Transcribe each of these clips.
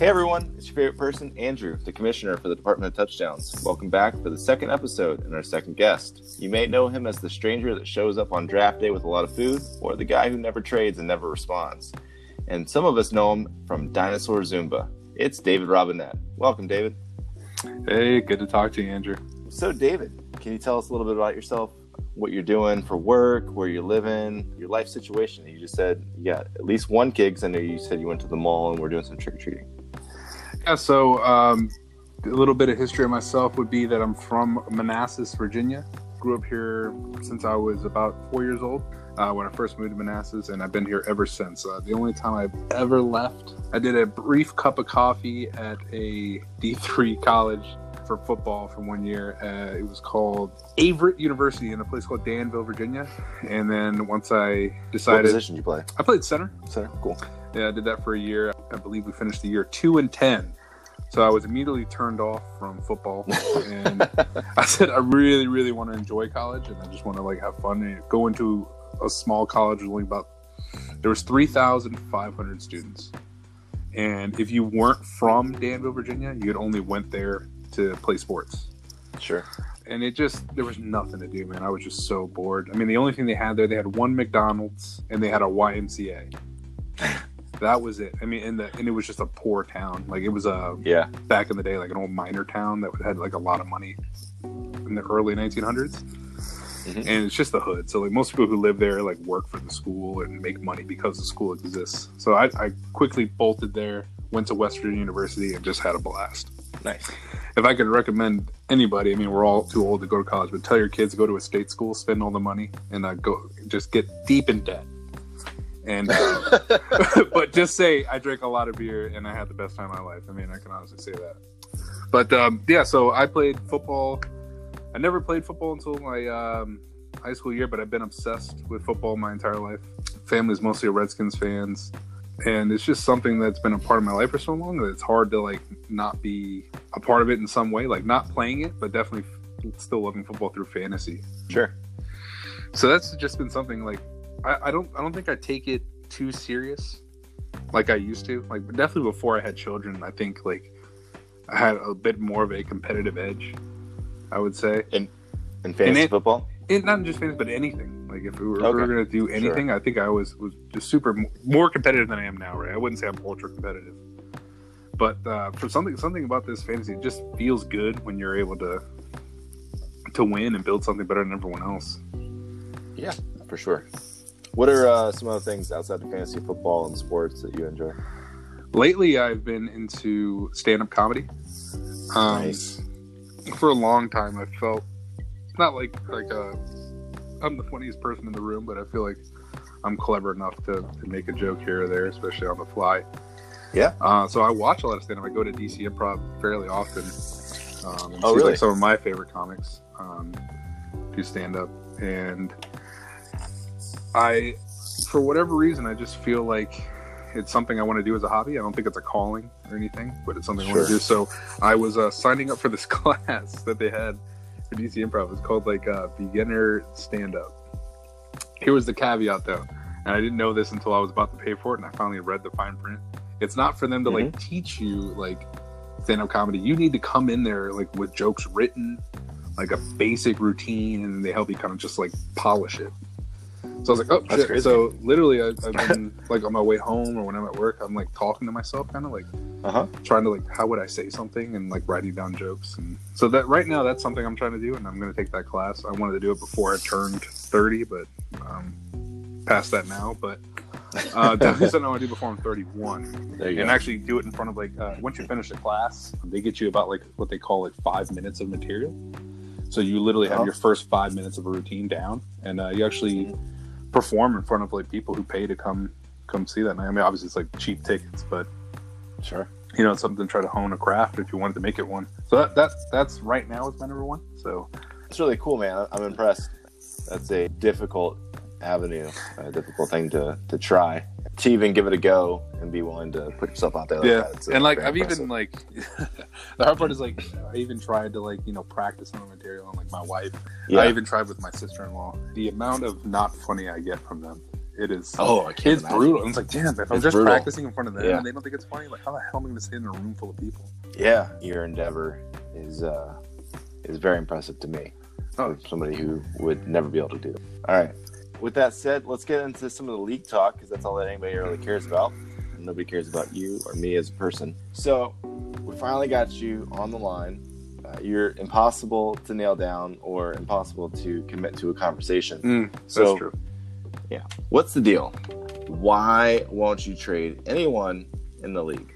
Hey everyone, it's your favorite person, Andrew, the commissioner for the Department of Touchdowns. Welcome back for the second episode and our second guest. You may know him as the stranger that shows up on draft day with a lot of food, or the guy who never trades and never responds. And some of us know him from Dinosaur Zumba. It's David Robinette. Welcome, David. Hey, good to talk to you, Andrew. So, David, can you tell us a little bit about yourself? What you're doing for work, where you're living, your life situation. You just said you got at least one 'cause I know you said you went to the mall and we're doing some trick or treating. Yeah, so um, a little bit of history of myself would be that I'm from Manassas, Virginia. Grew up here since I was about four years old uh, when I first moved to Manassas, and I've been here ever since. Uh, the only time I've ever left, I did a brief cup of coffee at a D3 college for football for one year. Uh, it was called Averett University in a place called Danville, Virginia. And then once I decided, What position did you play? I played center. Center. Cool. Yeah, I did that for a year. I believe we finished the year two and ten. So I was immediately turned off from football, and I said I really, really want to enjoy college, and I just want to like have fun and go into a small college. Only about there was three thousand five hundred students, and if you weren't from Danville, Virginia, you had only went there to play sports Sure. and it just there was nothing to do, man. I was just so bored. I mean, the only thing they had there, they had one McDonald's and they had a YMCA. That was it. I mean, and the and it was just a poor town. Like it was a Yeah. back in the day, like an old miner town that had like a lot of money in the early 1900s. Mhm. And it's just the hood. So like most people who live there like work for the school and make money because the school exists. So I, I quickly bolted there, went to West Virginia University, and just had a blast Nice. if I could recommend anybody, I mean, we're all too old to go to college, but tell your kids go to a state school, spend all the money, and uh, go just get deep in debt. And uh, but just say I drank a lot of beer and I had the best time of my life. I mean, I can honestly say that. But um, yeah, so I played football. I never played football until my um, high school year, but I've been obsessed with football my entire life. Family's mostly Redskins fans, and it's just something that's been a part of my life for so long that it's hard to like not be a part of it in some way. Like not playing it, but definitely f- still loving football through fantasy. Sure. So that's just been something like I, I don't I don't think I take it too serious like I used to. Like definitely before I had children, I think like I had a bit more of a competitive edge. I would say, In in fantasy it- football? it, not just fantasy, but anything. Like if we were, if we were going to do anything, I think I was was just super more competitive than I am now. Right? I wouldn't say I'm ultra competitive, but uh, for something something about this fantasy, it just feels good when you're able to to win and build something better than everyone else. Yeah, for sure. What are uh, some other things outside of fantasy football and sports that you enjoy? Lately, I've been into stand up comedy. Um, Nice. For a long time, I felt not like like uh, I'm the funniest person in the room, but I feel like I'm clever enough to, to make a joke here or there, especially on the fly. Yeah. Uh, so I watch a lot of stand up. I go to DC Improv fairly often. Um, Oh, really? Like some of my favorite comics um, do stand up, and I, for whatever reason, I just feel like it's something I want to do as a hobby. I don't think it's a calling or anything, but it's something I want to do. So I was uh, signing up for this class that they had for DC Improv. It's called like uh, beginner stand up. Here was the caveat though, and I didn't know this until I was about to pay for it, and I finally read the fine print. It's not for them to like teach you like stand up comedy. You need to come in there like with jokes written, like a basic routine, and they help you kind of just like polish it. So I was like, oh, That's shit. crazy. So literally, I, I've been like on my way home or when I'm at work, I'm like talking to myself, kind of like Uh huh. trying to like, how would I say something, and like writing down jokes. And so that right now, that's something I'm trying to do, and I'm going to take that class. I wanted to do it before I turned 30, but um, past that now. But uh, definitely something I want to do before I'm 31 There you and go. actually do it in front of like uh, once you finish the class they get you about like what they call like five minutes of material so you literally have Oh. your first five minutes of a routine down and uh, you actually perform in front of like people who pay to come come see that night. i mean obviously it's like cheap tickets but Sure. you know it's something to try to hone a craft if you wanted to make it one so that, that that's right now is my number one so It's really cool, man. I'm impressed. That's a difficult avenue, a difficult thing to, to try. To even give it a go and be willing to put yourself out there like yeah that. It's, uh, and like i've impressive. even like the hard part is like i even tried to like you know practice the material on like my wife yeah. I even tried with my sister in law. The amount of not funny I get from them It is. Oh, I can't it's imagine. brutal. It's like, damn, if I'm just brutal. practicing in front of them Yeah. and they don't think it's funny, like, how the hell am I going to stay in a room full of people? Yeah, your endeavor is uh, is very impressive to me. Oh. Somebody who would never be able to do that. All right. With that said, let's get into some of the league talk because that's all that anybody really cares about. Nobody cares about you or me as a person. So we finally got you on the line. Uh, you're impossible to nail down or impossible to commit to a conversation. Mm, that's So- true. Yeah. What's the deal? Why won't you trade anyone in the league?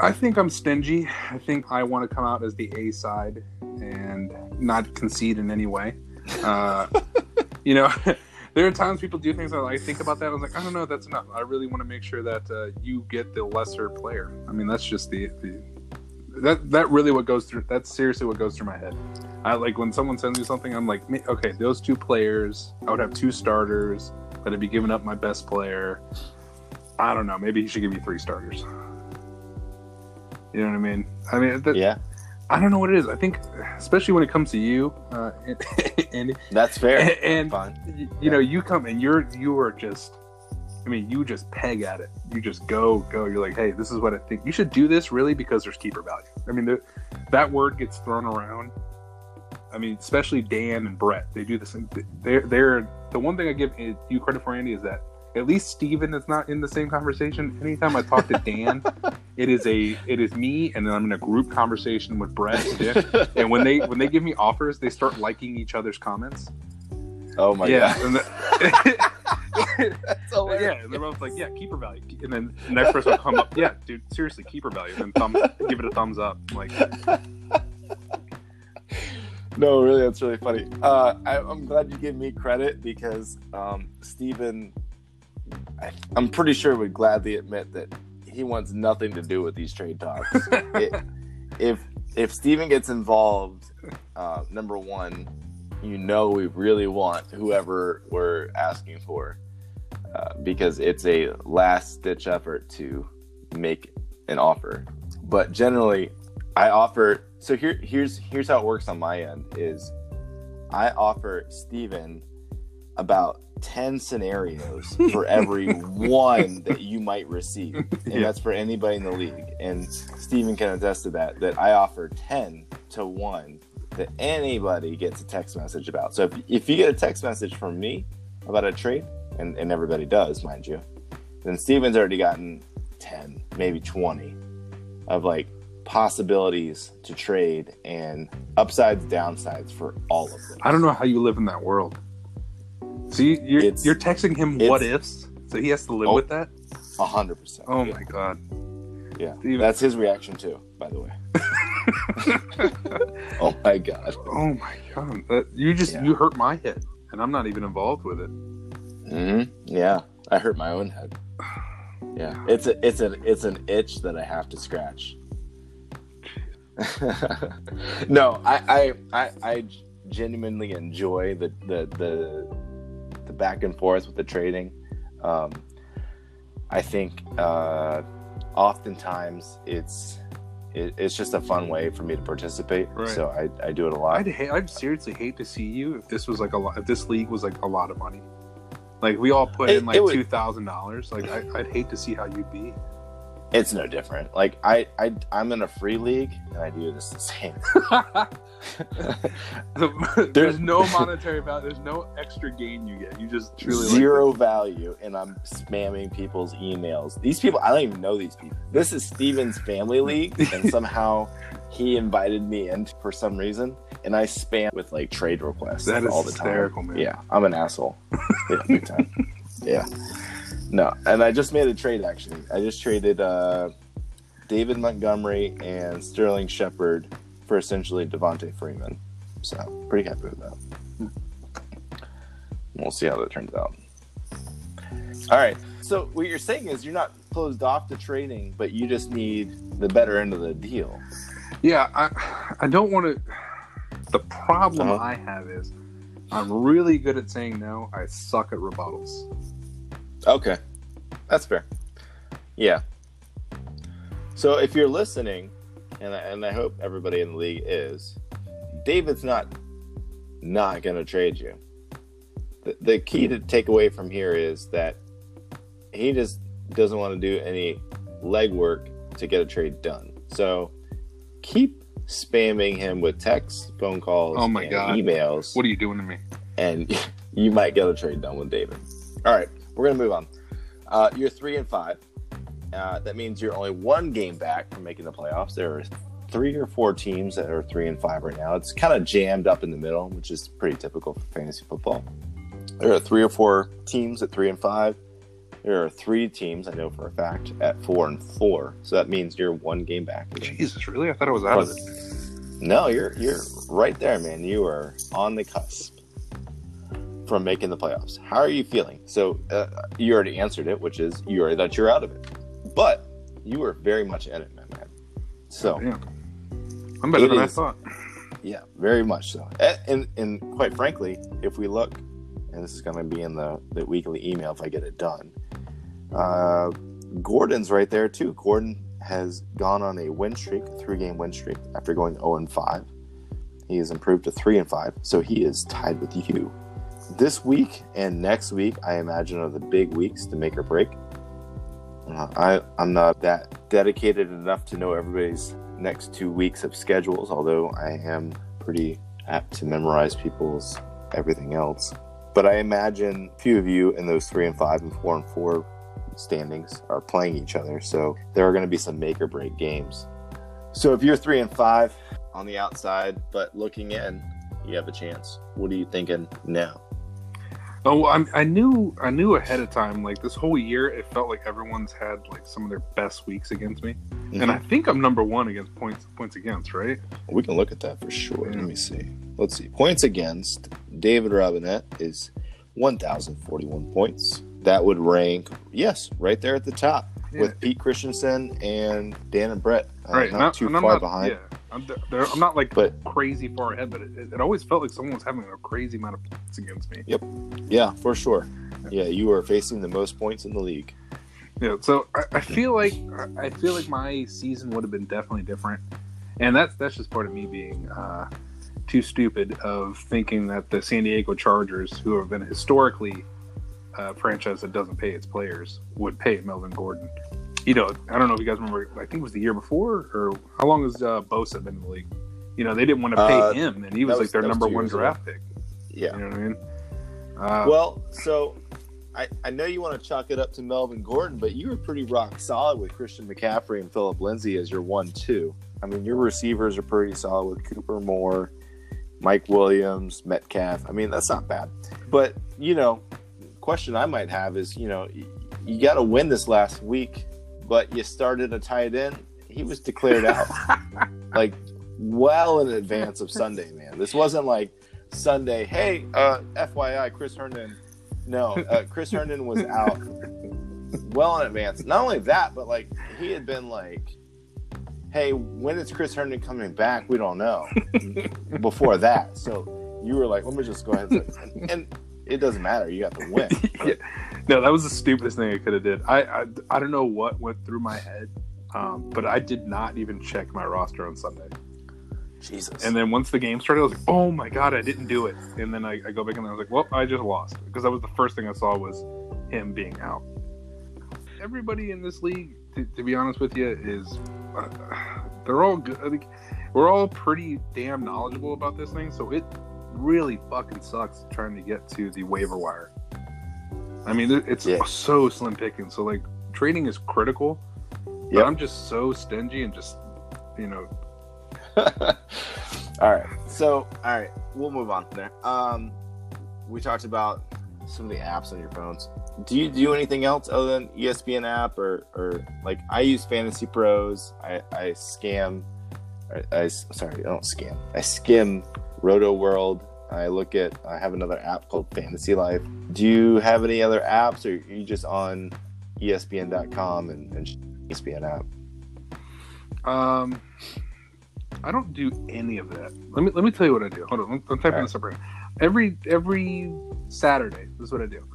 I think I'm stingy. I think I want to come out as the A side and not concede in any way. Uh, you know, there are times people do things that I think about that. I was like, I don't know, that's enough. I really want to make sure that uh, you get the lesser player. I mean, that's just the, the that that really what goes through. That's seriously what goes through my head. I like when someone sends me something. I'm like, okay, those two players. I would have two starters, but I'd be giving up my best player. I don't know. Maybe he should give me three starters. You know what I mean? I mean, that, Yeah, I don't know what it is. I think, especially when it comes to you, uh, and, and, that's fair. and Fine. y- you know, you come and you're you are just. I mean, you just peg at it. You just go, go. You're like, hey, this is what I think. You should do this really because there's keeper value. I mean, the, that word gets thrown around. I mean, especially Dan and Brett. They do this. They're they're the one thing I give you credit for, Andy, is that at least Steven is not in the same conversation. Anytime I talk to Dan, it is a it is me, and then I'm in a group conversation with Brett and Dick. And when they when they give me offers, they start liking each other's comments. oh my yeah, god. and the- That's yeah, and they're both like, yeah, keeper value. And then the next person will come up, yeah, dude, seriously, keeper value. And then thumb, give it a thumbs up. Like, No, really, that's really funny. Uh, I, I'm glad you gave me credit because um, Steven, I, I'm pretty sure would gladly admit that he wants nothing to do with these trade talks. It- if if Steven gets involved, uh, number one, you know we really want whoever we're asking for uh, because it's a last ditch effort to make an offer. But generally, I offer. So here, here's here's how it works on my end. Is I offer Steven about ten scenarios for every one that you might receive, and Yeah. that's for anybody in the league. And Steven can attest to that. That I offer ten to one that anybody gets a text message about. So if if you get a text message from me about a trade, and, and everybody does, mind you, then Steven's already gotten ten, maybe twenty of like possibilities to trade and upsides, downsides for all of them. I don't know how you live in that world. So you, you're It's- you're texting him what ifs, so he has to live Oh. with that. A hundred percent. Oh Yeah. my god! Yeah, Steven. that's his reaction too. By the way. oh my god. Oh my god! That, you just Yeah. you hurt my head, and I'm not even involved with it. hmm Yeah, I hurt my own head. Yeah, it's a it's an it's an itch that I have to scratch. no, I, I I I genuinely enjoy the the the the back and forth with the trading. Um, I think uh, oftentimes it's it, it's just a fun way for me to participate. Right. So I, I do it a lot. I'd hate, I'd seriously hate to see you if this was like a lot. If this league was like a lot of money, like we all put It- in like would- two thousand dollars. Like I, I'd hate to see how you'd be. It's no different. Like I, I I'm in a free league and I do this the same. there's no monetary value. There's no extra gain you get. You just truly like Zero value, and I'm spamming people's emails. These people, I don't even know these people. This is Steven's family league, and somehow he invited me in for some reason, and I spam with like trade requests That all the time. man. Yeah, I'm an asshole. Yeah, big time. yeah. No, and I just made a trade actually. I just traded uh, David Montgomery and Sterling Shepard for essentially Devonta Freeman. So pretty happy with that. We'll see how that turns out. All right. So what you're saying is you're not closed off to trading, but you just need the better end of the deal. Yeah, I I don't want to. The problem Uh-huh. I have is I'm really good at saying no. I suck at rebuttals. Okay, that's fair. Yeah. So if you're listening, and I, and I hope everybody in the league is, David's not not gonna trade you. the, the key to take away from here is that he just doesn't want to do any legwork to get a trade done. So keep spamming him with texts, phone calls, Oh my God. emails, What are you doing to me? and you might get a trade done with David. All right, we're gonna move on. Uh, you're three and five. Uh, that means you're only one game back from making the playoffs. There are three or four teams that are three and five right now. It's kind of jammed up in the middle, which is pretty typical for fantasy football. There are three or four teams at three and five. There are three teams I know for a fact at four and four. So that means you're one game back. Jesus, really? I thought I was out of it. No, you're you're right there, man. You are on the cusp from making the playoffs. How are you feeling? So uh, you already answered it, which is you already that you're out of it, but you are very much in it, man. man. So Damn. I'm better than I thought. yeah, very much so. And, and and quite frankly, if we look, and this is going to be in the the weekly email if I get it done. Uh, Gordon's right there too. Gordon has gone on a win streak, three game win streak after going 0 and 5. He has improved to 3 and 5, so he is tied with you. This week and next week, I imagine, are the big weeks to make or break. Uh, I, I'm not that dedicated enough to know everybody's next two weeks of schedules, although I am pretty apt to memorize people's everything else. But I imagine a few of you in those 3 and 5 and 4 and 4 standings are playing each other, so there are going to be some make or break games. So if you're three and five on the outside, but looking in, you have a chance. What are you thinking now? Oh, I'm, I knew I knew ahead of time. Like this whole year, it felt like everyone's had like some of their best weeks against me, and I think I'm number one against points points against. Right? we can look at that for sure. Let me see. Let's see. Points against David Robinette is 1,041 points. That would rank, yes, right there at the top Yeah. with Pete Christensen and Dan and Brett. Uh, right. not Not- too far not- behind. Yeah, I'm, th- there- I'm not like But crazy far ahead, but it, it always felt like someone was having a crazy amount of points against me. Yep. Yeah, for sure. Yeah, you are facing the most points in the league. Yeah, so I, I feel like I- I feel like my season would have been definitely different, and that's that's just part of me being uh, too stupid of thinking that the San Diego Chargers, who have been historically a franchise that doesn't pay its players, would pay Melvin Gordon. You know, I don't know if you guys remember. I think it was the year before, or how long has uh, Bosa been in the league? You know, they didn't want to pay Uh, him, and he was that like their number one years ago. draft pick. Yeah. You know what I mean? Uh, Well, so I, I know you want to chalk it up to Melvin Gordon, but you were pretty rock solid with Christian McCaffrey and Philip Lindsay as your one two. I mean, your receivers are pretty solid with Cooper Moore, Mike Williams, Metcalf. I mean, that's not bad. But you know, question I might have is, you know, you got to win this last week, but you started a tight end. He was declared out like well in advance of Sunday, man. This wasn't like Sunday. Hey, uh, FYI, Chris Herndon. No, uh, Chris Herndon was out well in advance. Not only that, but like he had been like, "Hey, when is Chris Herndon coming back? We don't know." Before that, so you were like, "Let me just go ahead," and, and it doesn't matter. You got the win. Yeah. No, that was the stupidest thing I could have did. I, I I don't know what went through my head, um, but I did not even check my roster on Sunday. Jesus. And then once the game started, I was like, "Oh my god, I didn't do it!" And then I, I go back and I was like, "Well, I just lost," because that was the first thing I saw was him being out. Everybody in this league, to, to be honest with you, is uh, they're all good. I think we're all pretty damn knowledgeable about this thing, so it really fucking sucks trying to get to the waiver wire. I mean, it's Yeah. so slim picking. So like, trading is critical. Yeah, I'm just so stingy and just, you know, all right. So, all right, we'll move on from there. Um, we talked about some of the apps on your phones. Do you do anything else other than ESPN app or, or like I use Fantasy Pros. I, I scam. I, I sorry, I don't scam. I skim Rotoworld. I look at. I have another app called Fantasy Life. Do you have any other apps, or are you just on ESPN.com and, and ESPN app? Um, I don't do any of that. Let me let me tell you what I do. Hold on, I'm typing Alright. this up right now. Every every Saturday, this is what I do.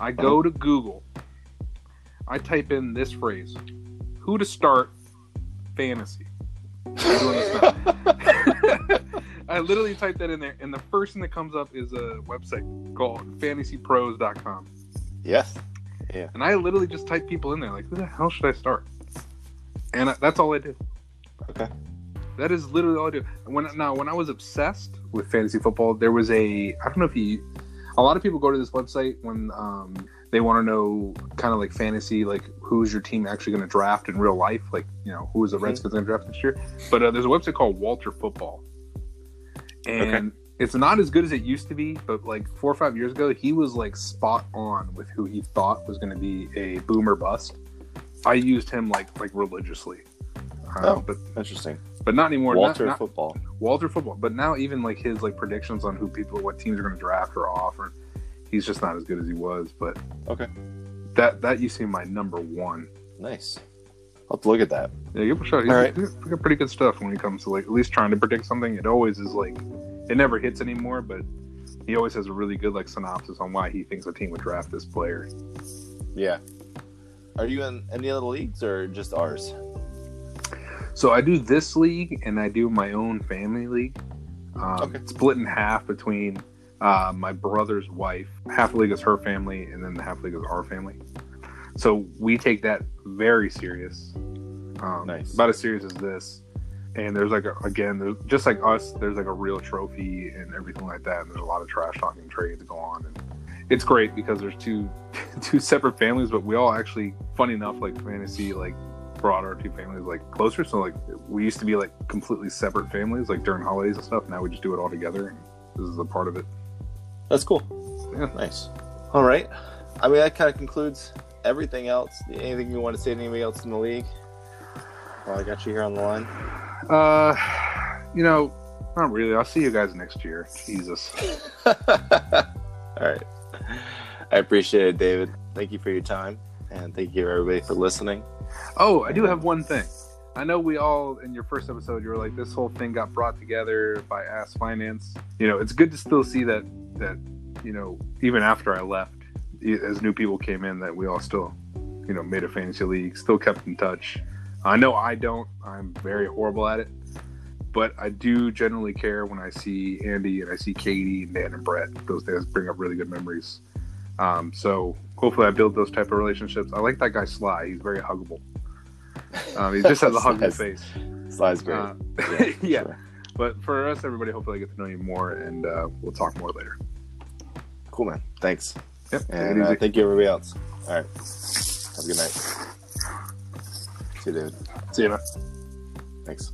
I go to Google. I type in this phrase: "Who to start fantasy." I'm doing this now. I literally typed that in there, and the first thing that comes up is a website called fantasypros.com. Yes. Yeah. And I literally just type people in there, like, who the hell should I start? And I, that's all I do. Okay. That is literally all I do. When now, when I was obsessed with fantasy football, there was a I don't know if you. A lot of people go to this website when um, they want to know kind of like fantasy, like who's your team actually going to draft in real life, like you know who is the Mhm. Redskins going to draft this year. But uh, there's a website called Walter Football, and it's not as good as it used to be. But like four or five years ago, he was like spot on with who he thought was going to be a boomer bust. I used him like like religiously. Uh, Oh. but Interesting. but not anymore. Walter Not, not, football. Walter football. But now even like his like predictions on who people, what teams are going to draft or off, or he's just not as good as he was. But Okay. that that used to be my number one. Nice. I'll have to look at that. Yeah, give him a shot. He's, All right. he's got pretty good stuff when it comes to like at least trying to predict something. It always is like it never hits anymore, but he always has a really good like synopsis on why he thinks a team would draft this player. Yeah. Are you in any other leagues or just ours? So I do this league and I do my own family league. Um, Okay. Split in half between uh, my brother's wife. Half the league is her family, and then the half league is our family. So we take that very serious. Um, Nice. About as serious as this. And there's like a, again, there's just like us. There's like a real trophy and everything like that. And there's a lot of trash talking trades go on, and it's great because there's two two separate families, but we all actually, funny enough, like fantasy, like brought our two families like closer. So like we used to be like completely separate families, like during holidays and stuff. Now we just do it all together. And this is a part of it. That's cool. Yeah. Nice. All right. I mean, that kind of concludes everything else. Anything you want to say to anybody else in the league? While I got you here on the line. Uh, you know, not really. I'll see you guys next year. Jesus. All right. I appreciate it, David. Thank you for your time. And thank you, everybody, for listening. Oh, I do have one thing. I know we all in your first episode you were like this whole thing got brought together by Ask Finance. You know, it's good to still see that that you know even after I left, as new people came in, that we all still you know made a fantasy league, still kept in touch. I know I don't. I'm very horrible at it, but I do generally care when I see Andy and I see Katie and Dan and Brett. Those days bring up really good memories. Um, so hopefully I build those type of relationships. I like that guy Sly. He's very huggable. Um, he just has a huggable Sly's- face. Sly's great. Uh, Yeah, yeah. sure. But for us, everybody, hopefully I get to know you more, and uh, we'll talk more later. Cool, man. Thanks. Yep. And uh, thank you, everybody else. All right. Have a good night. See you, David. See you, man. Thanks.